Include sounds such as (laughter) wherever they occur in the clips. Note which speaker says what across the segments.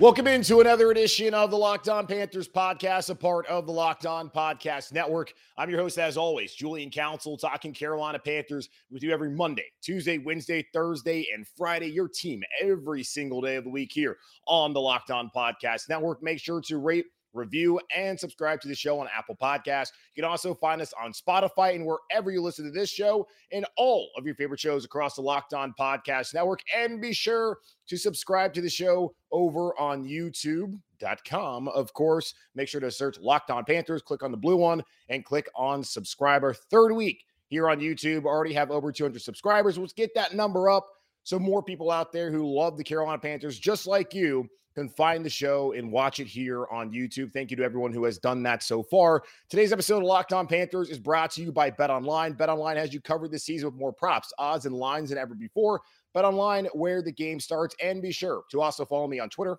Speaker 1: Welcome into another edition of the Locked On Panthers podcast, a part of the Locked On Podcast Network. I'm your host, as always, Julian Council, talking Carolina Panthers with you every Monday, Tuesday, Wednesday, Thursday, and Friday. Your team every single day of the week here on the Locked On Podcast Network. Make sure to rate review, and subscribe to the show on Apple Podcasts. You can also find us on Spotify and wherever you listen to this show and all of your favorite shows across the Locked On Podcast Network. And be sure to subscribe to the show over on YouTube.com. Of course, make sure to search Locked On Panthers, click on the blue one, and click on subscriber. Third week here on YouTube, already have over 200 subscribers. Let's get that number up so more people out there who love the Carolina Panthers, just like you, can find the show and watch it here on YouTube. Thank you to everyone who has done that so far. Today's episode of Locked On Panthers is brought to you by Bet Online. Bet Online has you covered this season with more props, odds, and lines than ever before. Bet Online, where the game starts. And be sure to also follow me on Twitter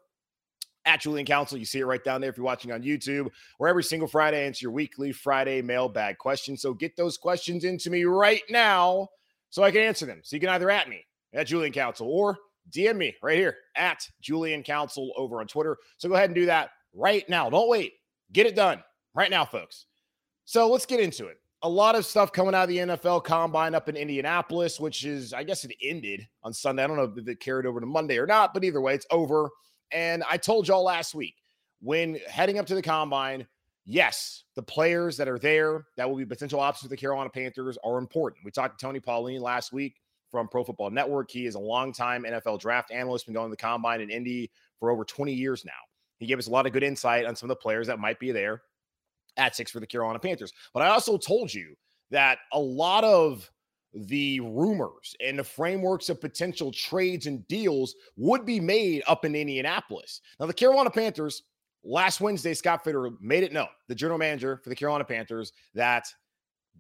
Speaker 1: at Julian Council. You see it right down there if you're watching on YouTube, where every single Friday I answer your weekly Friday mailbag questions. So get those questions into me right now so I can answer them. So you can either at me at Julian Council or DM me right here at Julian Council over on Twitter. So go ahead and do that right now. Don't wait. Get it done right now, folks. So let's get into it. A lot of stuff coming out of the NFL combine up in Indianapolis, which is, I guess it ended on Sunday. I don't know if it carried over to Monday or not, but either way, it's over. And I told y'all last week when heading up to the combine, yes, the players that are there that will be potential options for the Carolina Panthers are important. We talked to Tony Pauline last week from Pro Football Network. He is a longtime NFL draft analyst, been going to the combine in Indy for over 20 years now. He gave us a lot of good insight on some of the players that might be there at six for the Carolina Panthers. But I also told you that a lot of the rumors and the frameworks of potential trades and deals would be made up in Indianapolis. Now, the Carolina Panthers, last Wednesday, Scott Fitterer made it known, the general manager for the Carolina Panthers, that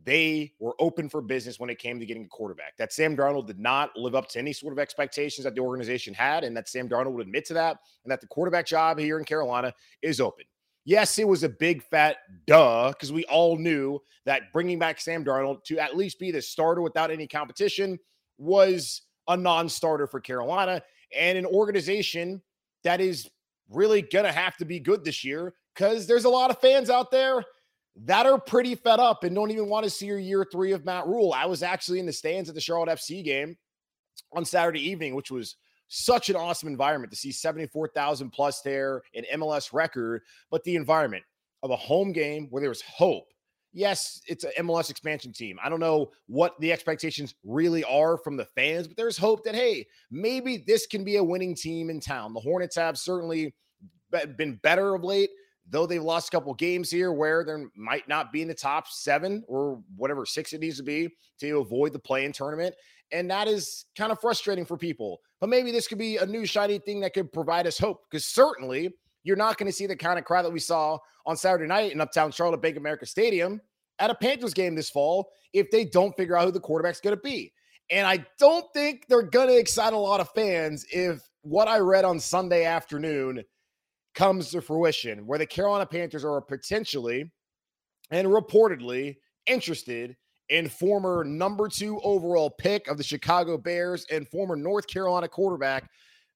Speaker 1: they were open for business when it came to getting a quarterback. That Sam Darnold did not live up to any sort of expectations that the organization had, and that Sam Darnold would admit to that, and that the quarterback job here in Carolina is open. Yes, it was a big fat duh because we all knew that bringing back Sam Darnold to at least be the starter without any competition was a non starter for Carolina and an organization that is really going to have to be good this year because there's a lot of fans out there that are pretty fed up and don't even want to see your year three of Matt Rhule. I was actually in the stands at the Charlotte FC game on Saturday evening, which was such an awesome environment to see 74,000 plus there, an MLS record, but the environment of a home game where there was hope. Yes, it's an MLS expansion team. I don't know what the expectations really are from the fans, but there's hope that, hey, maybe this can be a winning team in town. The Hornets have certainly been better of late, though they've lost a couple games here where they might not be in the top seven or whatever six it needs to be to avoid the play-in tournament. And that is kind of frustrating for people. But maybe this could be a new shiny thing that could provide us hope because certainly you're not going to see the kind of crowd that we saw on Saturday night in Uptown Charlotte Bank America Stadium at a Panthers game this fall if they don't figure out who the quarterback's going to be. And I don't think they're going to excite a lot of fans if what I read on Sunday afternoon comes to fruition, where the Carolina Panthers are potentially and reportedly interested in former number two overall pick of the Chicago Bears and former North Carolina quarterback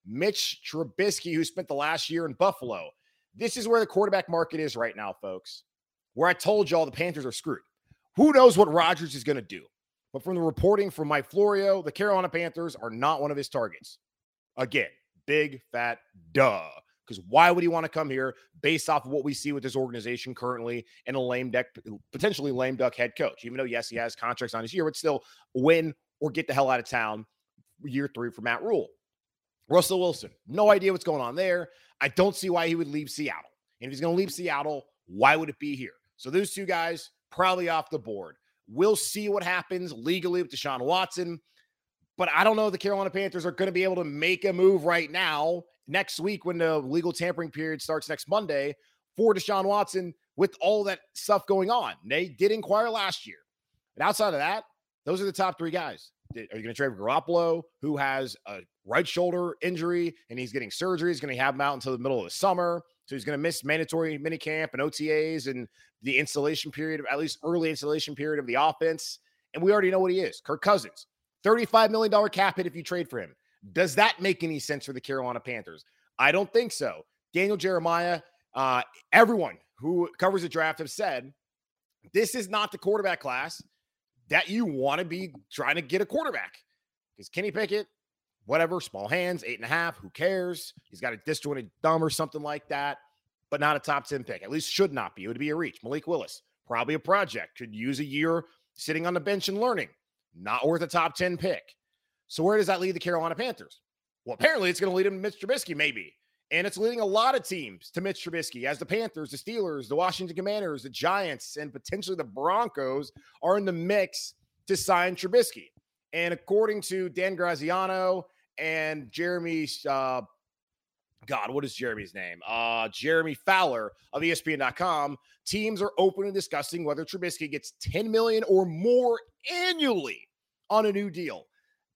Speaker 1: Mitch Trubisky, who spent the last year in Buffalo. This is where the quarterback market is right now, folks. Where I told y'all the Panthers are screwed. Who knows what Rodgers is going to do? But from the reporting from Mike Florio, the Carolina Panthers are not one of his targets. Again, big fat duh. Because why would he want to come here based off of what we see with this organization currently and a lame duck, potentially lame duck head coach? Even though, yes, he has contracts on his year, but still win or get the hell out of town year three for Matt Rhule. Russell Wilson, no idea what's going on there. I don't see why he would leave Seattle. And if he's going to leave Seattle, why would it be here? So those two guys probably off the board. We'll see what happens legally with Deshaun Watson. But I don't know the Carolina Panthers are going to be able to make a move right now, next week, when the legal tampering period starts next Monday for Deshaun Watson with all that stuff going on. They did inquire last year. And outside of that, those are the top three guys. Are you going to trade Garoppolo, who has a right shoulder injury and he's getting surgery? He's going to have him out until the middle of the summer. So he's going to miss mandatory minicamp and OTAs and the installation period, at least early installation period of the offense. And we already know what he is. Kirk Cousins, $35 million cap hit if you trade for him. Does that make any sense for the Carolina Panthers? I don't think so. Daniel Jeremiah, uh, everyone who covers the draft have said this is not the quarterback class that you want to be trying to get a quarterback. Because Kenny Pickett, whatever, small hands, eight and a half, who cares? He's got a disjointed thumb or something like that, but not a top 10 pick. At least should not be. It would be a reach. Malik Willis, probably a project, could use a year sitting on the bench and learning. Not worth a top 10 pick. So where does that lead the Carolina Panthers? Well, apparently it's going to lead him to Mitch Trubisky, maybe. And it's leading a lot of teams to Mitch Trubisky as the Panthers, the Steelers, the Washington Commanders, the Giants, and potentially the Broncos are in the mix to sign Trubisky. And according to Dan Graziano and Jeremy, uh, God, what is Jeremy's name? Uh, Jeremy Fowler of ESPN.com, teams are open to discussing whether Trubisky gets 10 million or more annually on a new deal.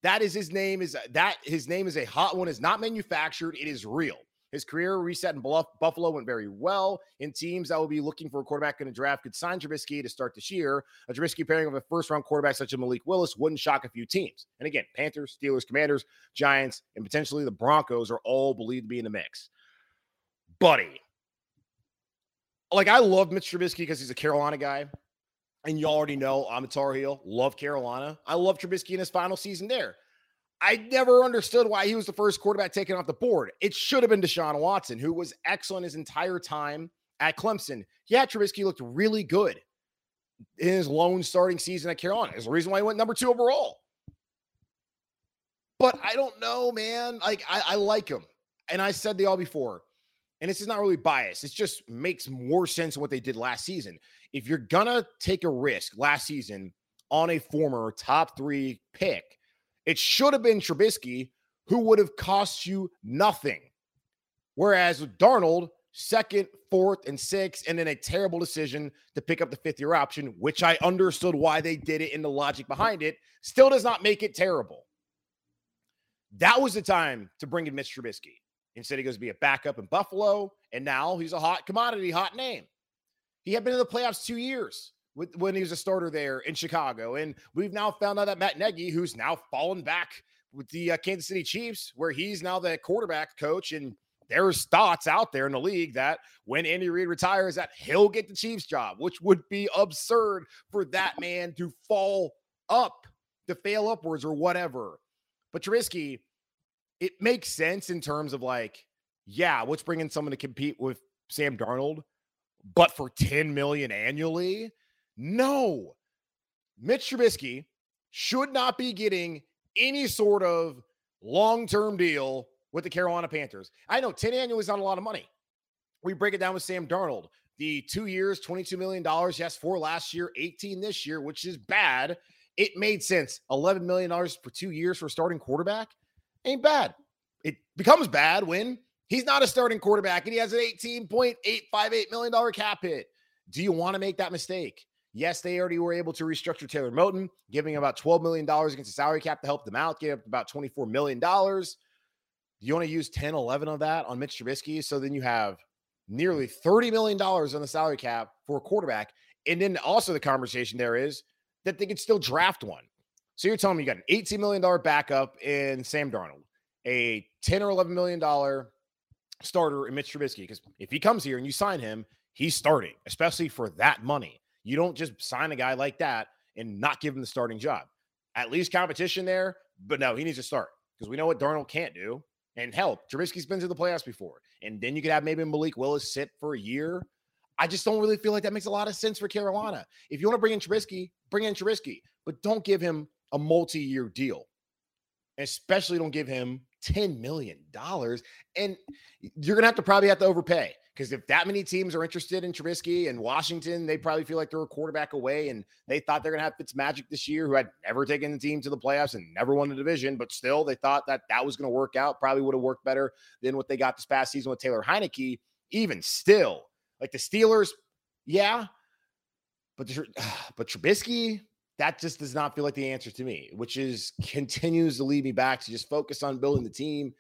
Speaker 1: That is his name is that his name is a hot one, is not manufactured, it is real. His career reset in Buffalo went very well. In teams that will be looking for a quarterback in the draft could sign Trubisky to start this year. A Trubisky pairing of a first round quarterback such as Malik Willis wouldn't shock a few teams. And again, Panthers, Steelers, Commanders, Giants, and potentially the Broncos are all believed to be in the mix. Buddy, like I love Mitch Trubisky because he's a Carolina guy. And you already know I'm a Tar Heel, love Carolina. I love Trubisky in his final season there. I never understood why he was the first quarterback taken off the board. It should have been Deshaun Watson, who was excellent his entire time at Clemson. Yeah, Trubisky looked really good in his lone starting season at Carolina. Is the reason why he went number two overall. But I don't know, man. Like I, I like him, and I said the all before, and this is not really biased. It just makes more sense what they did last season. If you're gonna take a risk last season on a former top three pick it should have been Trubisky who would have cost you nothing. Whereas with Darnold, second, fourth, and sixth, and then a terrible decision to pick up the fifth year option, which I understood why they did it and the logic behind it, still does not make it terrible. That was the time to bring in Mitch Trubisky. Instead, he goes to be a backup in Buffalo, and now he's a hot commodity, hot name. He had been in the playoffs two years with, when he was a starter there in Chicago. And we've now found out that Matt Nagy, who's now fallen back with the uh, Kansas City Chiefs, where he's now the quarterback coach. And there's thoughts out there in the league that when Andy Reid retires, that he'll get the Chiefs job, which would be absurd for that man to fall up, to fail upwards or whatever. But Trubisky, it makes sense in terms of like, yeah, let's bring in someone to compete with Sam Darnold, but for 10 million annually, no, Mitch Trubisky should not be getting any sort of long term deal with the Carolina Panthers. I know 10 annually is not a lot of money. We break it down with Sam Darnold. The two years, $22 million. Yes, four last year, 18 this year, which is bad. It made sense. $11 million for two years for starting quarterback ain't bad. It becomes bad when he's not a starting quarterback and he has an $18.858 million cap hit. Do you want to make that mistake? Yes, they already were able to restructure Taylor Moton, giving about $12 million against the salary cap to help them out, give up about $24 million. Do you want to use 10, 11 of that on Mitch Trubisky? So then you have nearly $30 million on the salary cap for a quarterback. And then also the conversation there is that they could still draft one. So you're telling me you got an $18 million backup in Sam Darnold, a 10 or $11 million starter in Mitch Trubisky. Because if he comes here and you sign him, he's starting, especially for that money. You don't just sign a guy like that and not give him the starting job. At least competition there, but no, he needs to start because we know what Darnold can't do. And help, Trubisky's been to the playoffs before. And then you could have maybe Malik Willis sit for a year. I just don't really feel like that makes a lot of sense for Carolina. If you want to bring in Trubisky, bring in Trubisky, but don't give him a multi-year deal. Especially don't give him $10 million. And you're going to have to probably have to overpay because if that many teams are interested in Trubisky and Washington, they probably feel like they're a quarterback away and they thought they're going to have Fitzmagic this year, who had never taken the team to the playoffs and never won the division, but still they thought that that was going to work out. Probably would have worked better than what they got this past season with Taylor Heinicke. Even still, like the Steelers, yeah, but (sighs) but Trubisky, that just does not feel like the answer to me, which is continues to lead me back to just focus on building the team.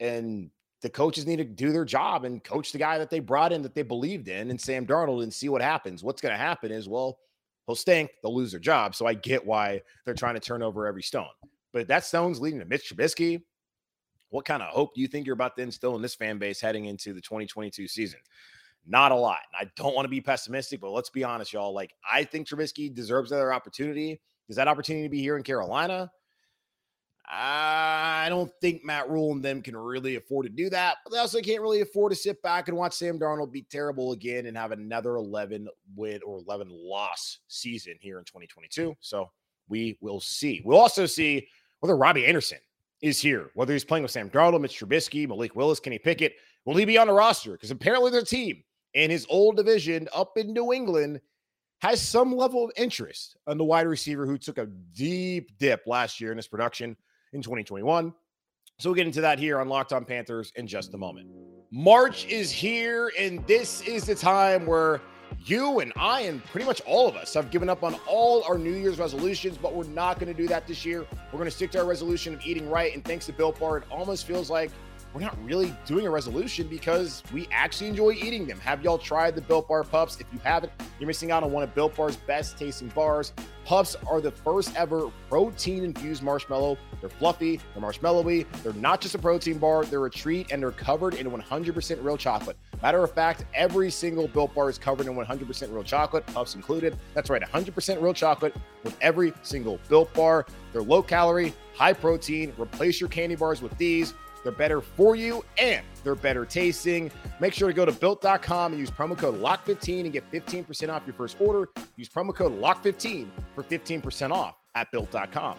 Speaker 1: And the coaches need to do their job and coach the guy that they brought in that they believed in and Sam Darnold and see what happens. What's going to happen is, well, he'll stink, they'll lose their job. So I get why they're trying to turn over every stone. But that stone's leading to Mitch Trubisky. What kind of hope do you think you're about to instill in this fan base heading into the 2022 season? Not a lot. And I don't want to be pessimistic, but let's be honest, y'all. Like, I think Trubisky deserves another opportunity. Is that opportunity to be here in Carolina? I don't think Matt Rhule and them can really afford to do that, but they also can't really afford to sit back and watch Sam Darnold be terrible again and have another 11 win or 11 loss season here in 2022. So we will see. We'll also see whether Robbie Anderson is here, whether he's playing with Sam Darnold, Mitch Trubisky, Malik Willis, Kenny Pickett. Will he be on the roster? Because apparently their team in his old division up in New England has some level of interest on the wide receiver who took a deep dip last year in his production in 2021. So we'll get into that here on Locked On Panthers in just a moment. March is here, and this is the time where you and I, and pretty much all of us, have given up on all our New Year's resolutions, but we're not going to do that this year. We're going to stick to our resolution of eating right. And thanks to Built Bar, it almost feels like we're not really doing a resolution because we actually enjoy eating them. Have y'all tried the Built Bar Puffs? If you haven't, you're missing out on one of Built Bar's best tasting bars. Puffs are the first ever protein infused marshmallow. They're fluffy, they're marshmallowy. They're not just a protein bar, they're a treat, and they're covered in 100% real chocolate. Matter of fact, every single Built Bar is covered in 100% real chocolate, Puffs included. That's right, 100% real chocolate with every single Built Bar. They're low calorie, high protein. Replace your candy bars with these. They're better for you and they're better tasting. Make sure to go to built.com and use promo code LOCK15 and get 15% off your first order. Use promo code LOCK15 for 15% off at built.com.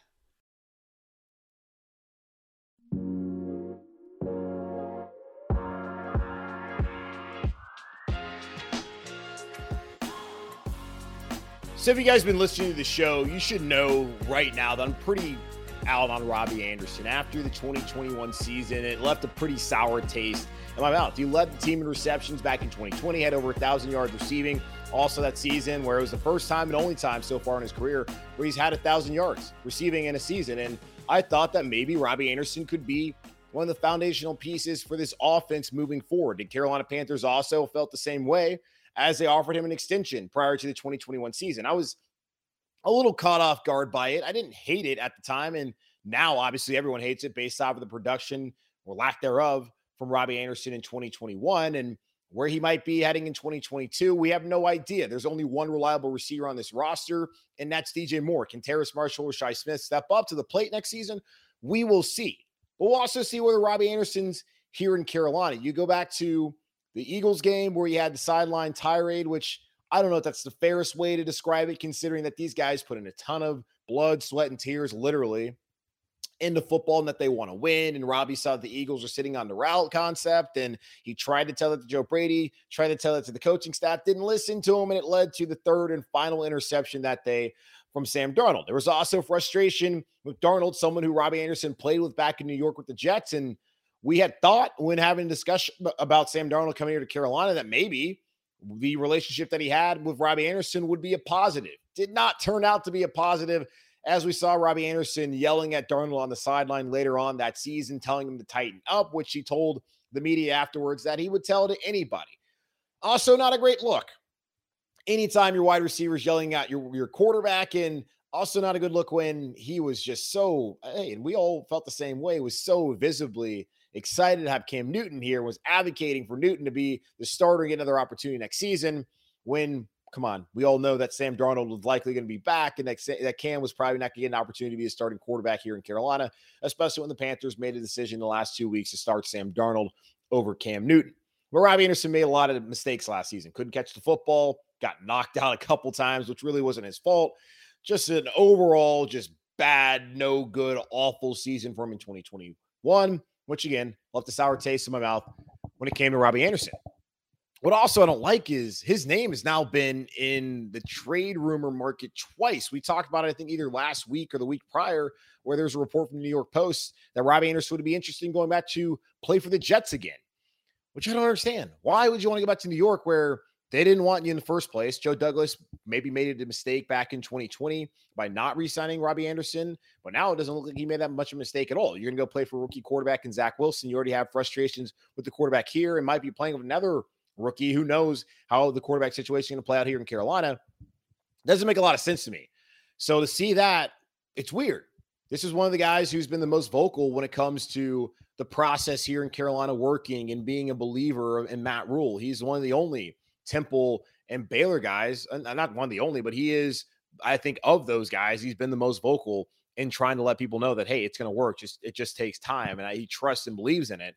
Speaker 1: So, if you guys been listening to the show, you should know right now that I'm pretty out on Robbie Anderson. After the 2021 season, it left a pretty sour taste in my mouth. He led the team in receptions back in 2020, had over a thousand yards receiving. Also, that season where it was the first time and only time so far in his career where he's had a thousand yards receiving in a season. And I thought that maybe Robbie Anderson could be one of the foundational pieces for this offense moving forward. The Carolina Panthers also felt the same way as they offered him an extension prior to the 2021 season. I was a little caught off guard by it. I didn't hate it at the time. And now, obviously, everyone hates it based off of the production or lack thereof from Robbie Anderson in 2021. And where he might be heading in 2022, we have no idea. There's only one reliable receiver on this roster, and that's DJ Moore. Can Terrace Marshall or Shi Smith step up to the plate next season? We will see. But we'll also see whether Robbie Anderson's here in Carolina. You go back to the Eagles game where you had the sideline tirade, which I don't know if that's the fairest way to describe it, considering that these guys put in a ton of blood, sweat, and tears, literally, into football and that they want to win. And Robbie saw the Eagles are sitting on the route concept, and he tried to tell it to Joe Brady, tried to tell it to the coaching staff, didn't listen to him, and it led to the third and final interception that day from Sam Darnold. There was also frustration with Darnold, someone who Robbie Anderson played with back in New York with the Jets, and we had thought when having a discussion about Sam Darnold coming here to Carolina that maybe the relationship that he had with Robbie Anderson would be a positive. Did not turn out to be a positive, as we saw Robbie Anderson yelling at Darnold on the sideline later on that season, telling him to tighten up, which he told the media afterwards that he would tell to anybody. Also, not a great look. Anytime your wide receiver is yelling at your, your quarterback, and also not a good look when he was just so, hey, and we all felt the same way, was so visibly excited to have Cam Newton here, was advocating for Newton to be the starter get another opportunity next season. When, come on, we all know that Sam Darnold was likely going to be back and that, that Cam was probably not going to get an opportunity to be a starting quarterback here in Carolina, especially when the Panthers made a decision the last two weeks to start Sam Darnold over Cam Newton. But Robbie Anderson made a lot of mistakes last season. Couldn't catch the football, got knocked (laughs) out a couple times, which really wasn't his fault. Just an overall, just bad, no good, awful season for him in 2021 which again left a sour taste in my mouth when it came to Robbie Anderson. What also I don't like is his name has now been in the trade rumor market twice. We talked about it, I think, either last week or the week prior, where there's a report from the New York Post that Robbie Anderson would be interested in going back to play for the Jets again, which I don't understand. Why would you want to go back to New York where they didn't want you in the first place. Joe Douglas maybe made a mistake back in 2020 by not re-signing Robbie Anderson, but now it doesn't look like he made that much of a mistake at all. You're going to go play for rookie quarterback and Zach Wilson. You already have frustrations with the quarterback here and might be playing with another rookie. Who knows how the quarterback situation is going to play out here in Carolina? Doesn't make a lot of sense to me. So to see that, it's weird. This is one of the guys who's been the most vocal when it comes to the process here in Carolina working and being a believer in Matt Rhule. He's one of the only Temple, and Baylor guys, uh, not one of the only, but he is, I think, of those guys, he's been the most vocal in trying to let people know that hey, it's going to work. Just it just takes time, and I, he trusts and believes in it.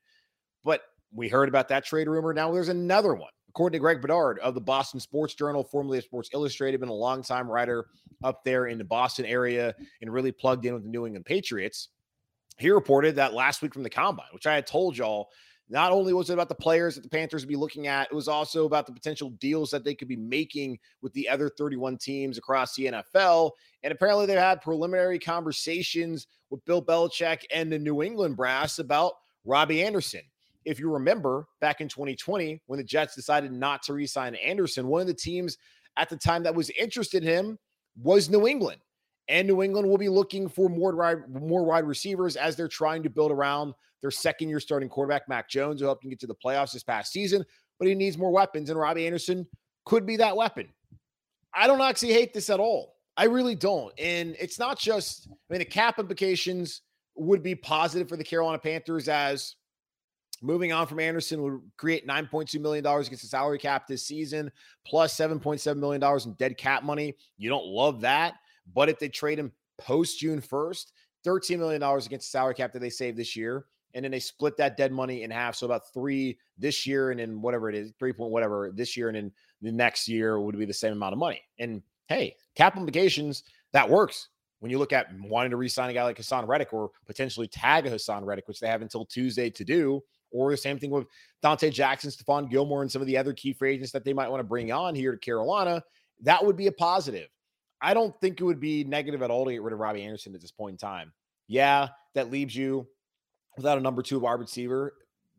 Speaker 1: But we heard about that trade rumor. Now there's another one. According to Greg Bedard of the Boston Sports Journal, formerly of Sports Illustrated, been a longtime writer up there in the Boston area and really plugged in with the New England Patriots. He reported that last week from the combine, which I had told y'all not only was it about the players that the Panthers would be looking at, it was also about the potential deals that they could be making with the other 31 teams across the NFL. And apparently, they had preliminary conversations with Bill Belichick and the New England brass about Robbie Anderson. If you remember back in 2020, when the Jets decided not to re sign Anderson, one of the teams at the time that was interested in him was New England. And New England will be looking for more more wide receivers as they're trying to build around their second year starting quarterback, Mac Jones, who helped them get to the playoffs this past season, but he needs more weapons. And Robbie Anderson could be that weapon. I don't actually hate this at all. I really don't. And it's not just, I mean, the cap implications would be positive for the Carolina Panthers as moving on from Anderson would create $9.2 million against the salary cap this season, plus $7.7 million in dead cap money. You don't love that. But if they trade him post June 1st, $13 million against the salary cap that they saved this year. And then they split that dead money in half. So about three this year and then whatever it is, three point whatever this year. And then the next year would be the same amount of money. And hey, cap implications, that works. When you look at wanting to re-sign a guy like Haason Reddick or potentially tag a Haason Reddick, which they have until Tuesday to do, or the same thing with Donte Jackson, Stephon Gilmore, and some of the other key free agents that they might want to bring on here to Carolina, that would be a positive. I don't think it would be negative at all to get rid of Robbie Anderson at this point in time. Yeah, that leaves you without a number two wide receiver.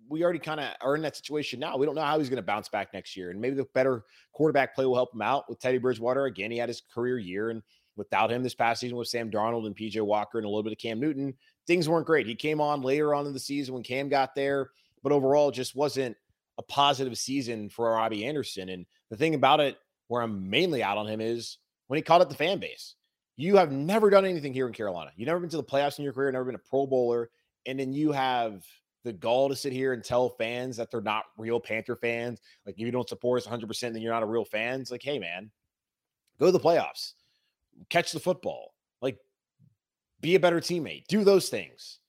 Speaker 1: We already kind of are in that situation now. We don't know how he's going to bounce back next year. And maybe the better quarterback play will help him out with Teddy Bridgewater. Again, he had his career year. And without him this past season with Sam Darnold and PJ Walker and a little bit of Cam Newton, things weren't great. He came on later on in the season when Cam got there, but overall just wasn't a positive season for Robbie Anderson. And the thing about it, where I'm mainly out on him is when he called it the fan base. You have never done anything here in Carolina. You've never been to the playoffs in your career, never been a Pro Bowler, and then you have the gall to sit here and tell fans that they're not real Panther fans. Like if you don't support us 100%, then you're not a real fan. It's like, hey man, go to the playoffs, catch the football, like be a better teammate, do those things.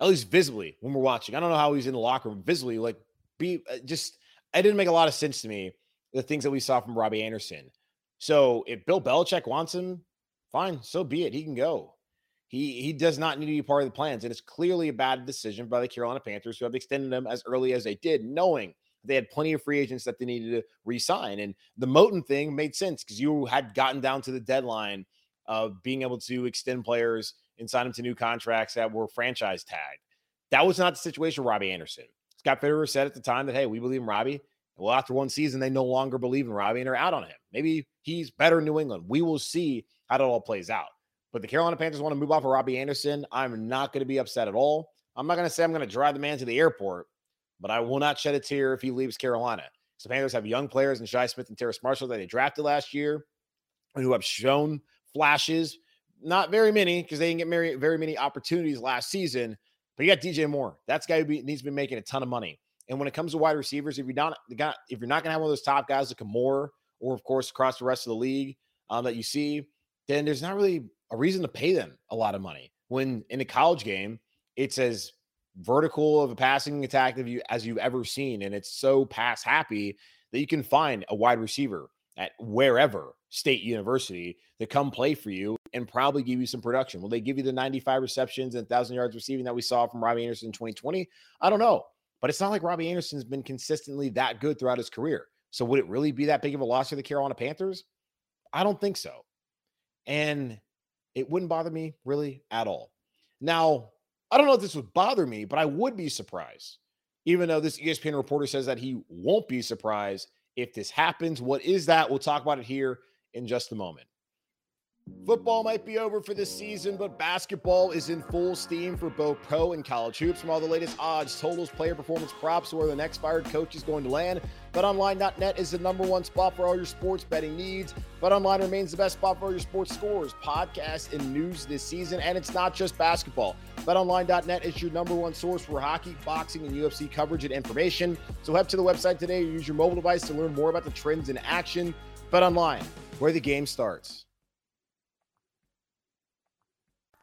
Speaker 1: At least visibly when we're watching. I don't know how he's in the locker room visibly. Like be uh, just. It didn't make a lot of sense to me the things that we saw from Robbie Anderson. So if Bill Belichick wants him, fine, so be it. He can go. He he does not need to be part of the plans, and it's clearly a bad decision by the Carolina Panthers who have extended him as early as they did, knowing they had plenty of free agents that they needed to re-sign. And the Moton thing made sense because you had gotten down to the deadline of being able to extend players and sign them to new contracts that were franchise tagged. That was not the situation with Robbie Anderson. Scott Fitterer said at the time that, hey, we believe in Robbie. Well, after one season, they no longer believe in Robbie and are out on him. Maybe he's better in New England. We will see how it all plays out. But the Carolina Panthers want to move off of Robbie Anderson. I'm not going to be upset at all. I'm not going to say I'm going to drive the man to the airport, but I will not shed a tear if he leaves Carolina. So Panthers have young players in Shi Smith and Terrace Marshall that they drafted last year and who have shown flashes. Not very many because they didn't get very, very many opportunities last season. But you got DJ Moore. That's guy who be, needs to be making a ton of money. And when it comes to wide receivers, if you're not if you're not gonna have one of those top guys like Moore, or of course across the rest of the league um, that you see, then there's not really a reason to pay them a lot of money. When in a college game, it's as vertical of a passing attack of you as you've ever seen, and it's so pass happy that you can find a wide receiver at wherever state university to come play for you and probably give you some production. Will they give you the 95 receptions and 1,000 yards receiving that we saw from Robbie Anderson in 2020? I don't know. But it's not like Robbie Anderson's been consistently that good throughout his career. So would it really be that big of a loss for the Carolina Panthers? I don't think so. And it wouldn't bother me really at all. Now, I don't know if this would bother me, but I would be surprised, even though this ESPN reporter says that he won't be surprised if this happens. What is that? We'll talk about it here in just a moment. Football might be over for this season, but basketball is in full steam for both pro and college hoops. From all the latest odds, totals, player performance props, where the next fired coach is going to land, BetOnline.net is the number one spot for all your sports betting needs. BetOnline remains the best spot for all your sports scores, podcasts, and news this season. And it's not just basketball. BetOnline.net is your number one source for hockey, boxing, and UFC coverage and information. So head to the website today or use your mobile device to learn more about the trends in action. BetOnline, where the game starts.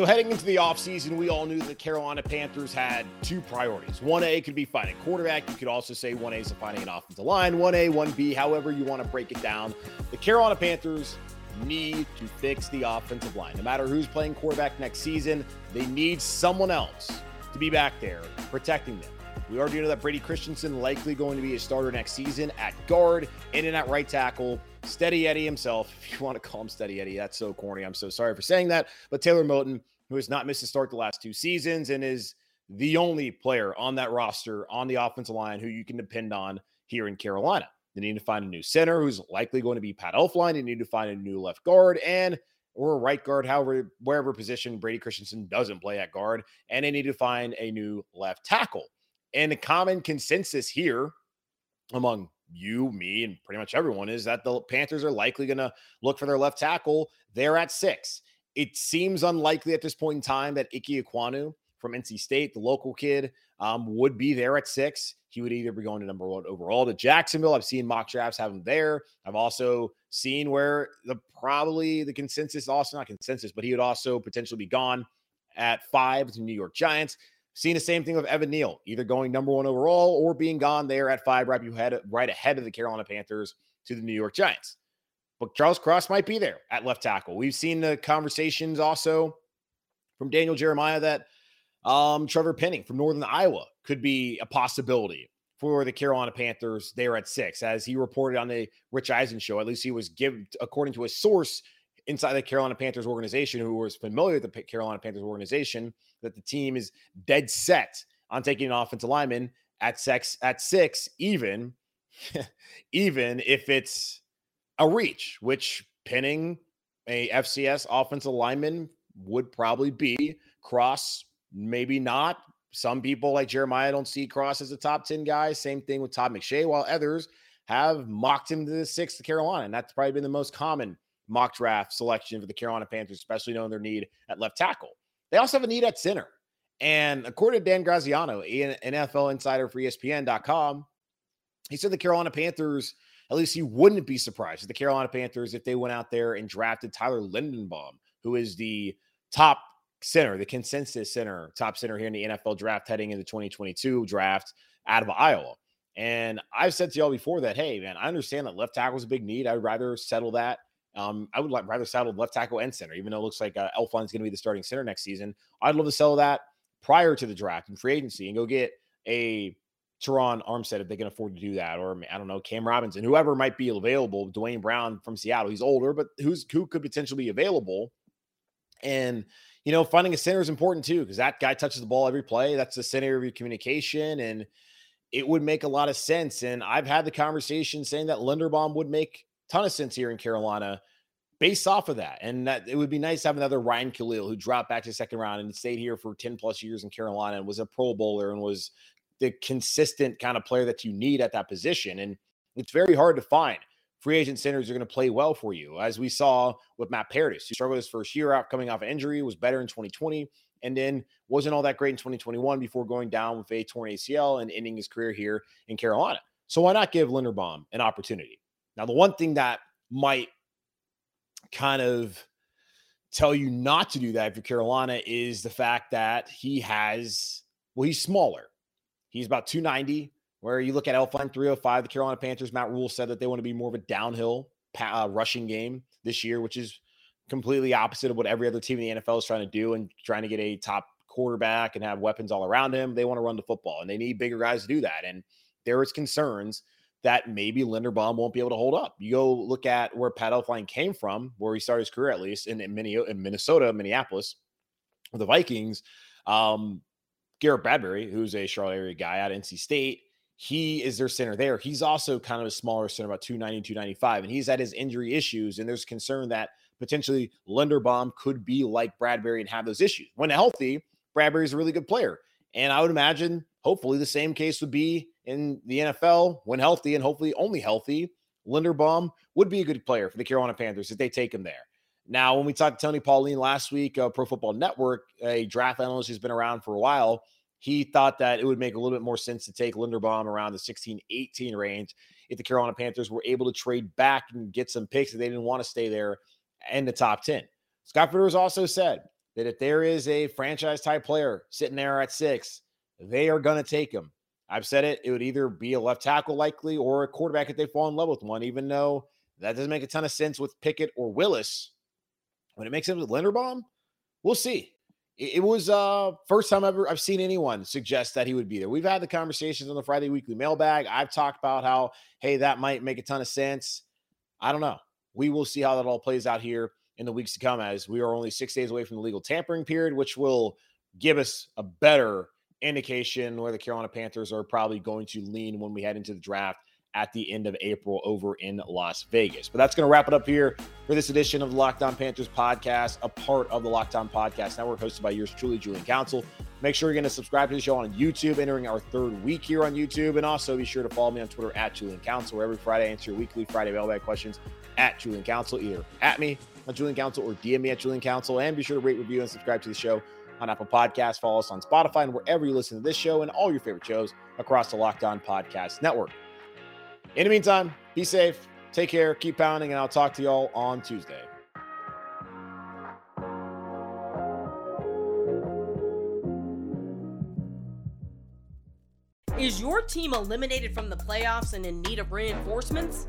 Speaker 1: So heading into the offseason, we all knew the Carolina Panthers had two priorities. 1A could be finding quarterback. You could also say 1A is finding an offensive line. 1A, 1B, however you want to break it down. The Carolina Panthers need to fix the offensive line. No matter who's playing quarterback next season, they need someone else to be back there protecting them. We already know that Brady Christensen likely going to be a starter next season at guard and at right tackle. Steady Eddie himself, if you want to call him Steady Eddie, that's so corny. I'm so sorry for saying that. But Taylor Moton, who has not missed a start the last two seasons and is the only player on that roster on the offensive line who you can depend on here in Carolina. They need to find a new center who's likely going to be Pat Elflein. They need to find a new left guard and or right guard, however, wherever position Brady Christensen doesn't play at guard. And they need to find a new left tackle. And the common consensus here among you, me, and pretty much everyone is that the Panthers are likely going to look for their left tackle. They're at six. It seems unlikely at this point in time that Ike Ekwonu from NC State, the local kid, um, would be there at six. He would either be going to number one overall to Jacksonville. I've seen mock drafts have him there. I've also seen where the probably the consensus, also not consensus, but he would also potentially be gone at five to New York Giants. Seen the same thing with Evan Neal, either going number one overall or being gone there at five, right right ahead of the Carolina Panthers to the New York Giants. But Charles Cross might be there at left tackle. We've seen the conversations also from Daniel Jeremiah that um, Trevor Penning from Northern Iowa could be a possibility for the Carolina Panthers there at six, as he reported on the Rich Eisen show. At least he was given, according to a source inside the Carolina Panthers organization who was familiar with the Carolina Panthers organization that the team is dead set on taking an offensive lineman at six at six, even (laughs) even if it's a reach, which Penning a FCS offensive lineman would probably be. Cross, maybe not. Some people like Jeremiah don't see Cross as a top 10 guy. Same thing with Todd McShay, while others have mocked him to the sixth Carolina. And that's probably been the most common mock draft selection for the Carolina Panthers, especially knowing their need at left tackle. They also have a need at center. And according to Dan Graziano, an NFL insider for ESPN.com, he said the Carolina Panthers, at least he wouldn't be surprised if the Carolina Panthers, if they went out there and drafted Tyler Linderbaum, who is the top center, the consensus center, top center here in the NFL draft heading into 2022 draft out of Iowa. And I've said to y'all before that, hey, man, I understand that left tackle is a big need. I'd rather settle that. Um, I would like rather settle left tackle and center, even though it looks like uh, Elflein's going to be the starting center next season. I'd love to settle that prior to the draft and free agency and go get a Terron Armstead if they can afford to do that, or I don't know, Cam Robinson, whoever might be available. Duane Brown from Seattle, he's older, but who's who could potentially be available. And you know, finding a center is important too because that guy touches the ball every play. That's the center of your communication, and it would make a lot of sense. And I've had the conversation saying that Linderbaum would make ton of sense here in Carolina based off of that. And that it would be nice to have another Ryan Kalil who dropped back to second round and stayed here for 10 plus years in Carolina and was a pro bowler and was the consistent kind of player that you need at that position. And it's very hard to find free agent centers are going to play well for you. As we saw with Matt Paradis, who struggled his first year out coming off injury, was better in 2020, and then wasn't all that great in 2021 before going down with a torn ACL and ending his career here in Carolina. So why not give Linderbaum an opportunity? Now, the one thing that might kind of tell you not to do that for Carolina is the fact that he has, well, he's smaller. He's about 290, where you look at Elflein 305, the Carolina Panthers, Matt Rhule said that they want to be more of a downhill uh, rushing game this year, which is completely opposite of what every other team in the NFL is trying to do and trying to get a top quarterback and have weapons all around him. They want to run the football and they need bigger guys to do that. And there is concerns that maybe Linderbaum won't be able to hold up. You go look at where Pat Elflein came from, where he started his career at least in, in Minnesota, Minneapolis, the Vikings. Um, Garrett Bradbury, who's a Charlotte area guy at NC State, he is their center there. He's also kind of a smaller center, about 290, 295, and he's had his injury issues. And there's concern that potentially Linderbaum could be like Bradbury and have those issues. When healthy, Bradbury's a really good player. And I would imagine, hopefully, the same case would be in the NFL when healthy and hopefully only healthy. Linderbaum would be a good player for the Carolina Panthers if they take him there. Now, when we talked to Tony Pauline last week, uh, Pro Football Network, a draft analyst who's been around for a while, he thought that it would make a little bit more sense to take Linderbaum around the 16 18 range if the Carolina Panthers were able to trade back and get some picks that they didn't want to stay there in the top 10. Scott Fitter's also said that if there is a franchise type player sitting there at six, they are going to take him. I've said it, it would either be a left tackle likely or a quarterback if they fall in love with one, even though that doesn't make a ton of sense with Pickett or Willis. When it makes sense with Linderbaum, we'll see. It, it was uh first time ever I've seen anyone suggest that he would be there. We've had the conversations on the Friday weekly mailbag. I've talked about how, hey, that might make a ton of sense. I don't know. We will see how that all plays out here in the weeks to come as we are only six days away from the legal tampering period, which will give us a better indication where the Carolina Panthers are probably going to lean when we head into the draft at the end of April over in Las Vegas. But that's going to wrap it up here for this edition of the Locked On Panthers podcast, a part of the Locked On Podcast Network, hosted by yours truly, Julian Council. Make sure you're going to subscribe to the show on YouTube, entering our third week here on YouTube. And also be sure to follow me on Twitter at Julian Council, where every Friday I answer your weekly Friday mailbag questions at Julian Council, either at me on Julian Council or DM me at Julian Council. And be sure to rate, review, and subscribe to the show on Apple Podcasts. Follow us on Spotify and wherever you listen to this show and all your favorite shows across the Locked On Podcast Network. In the meantime, be safe, take care, keep pounding, and I'll talk to y'all on Tuesday.
Speaker 2: Is your team eliminated from the playoffs and in need of reinforcements?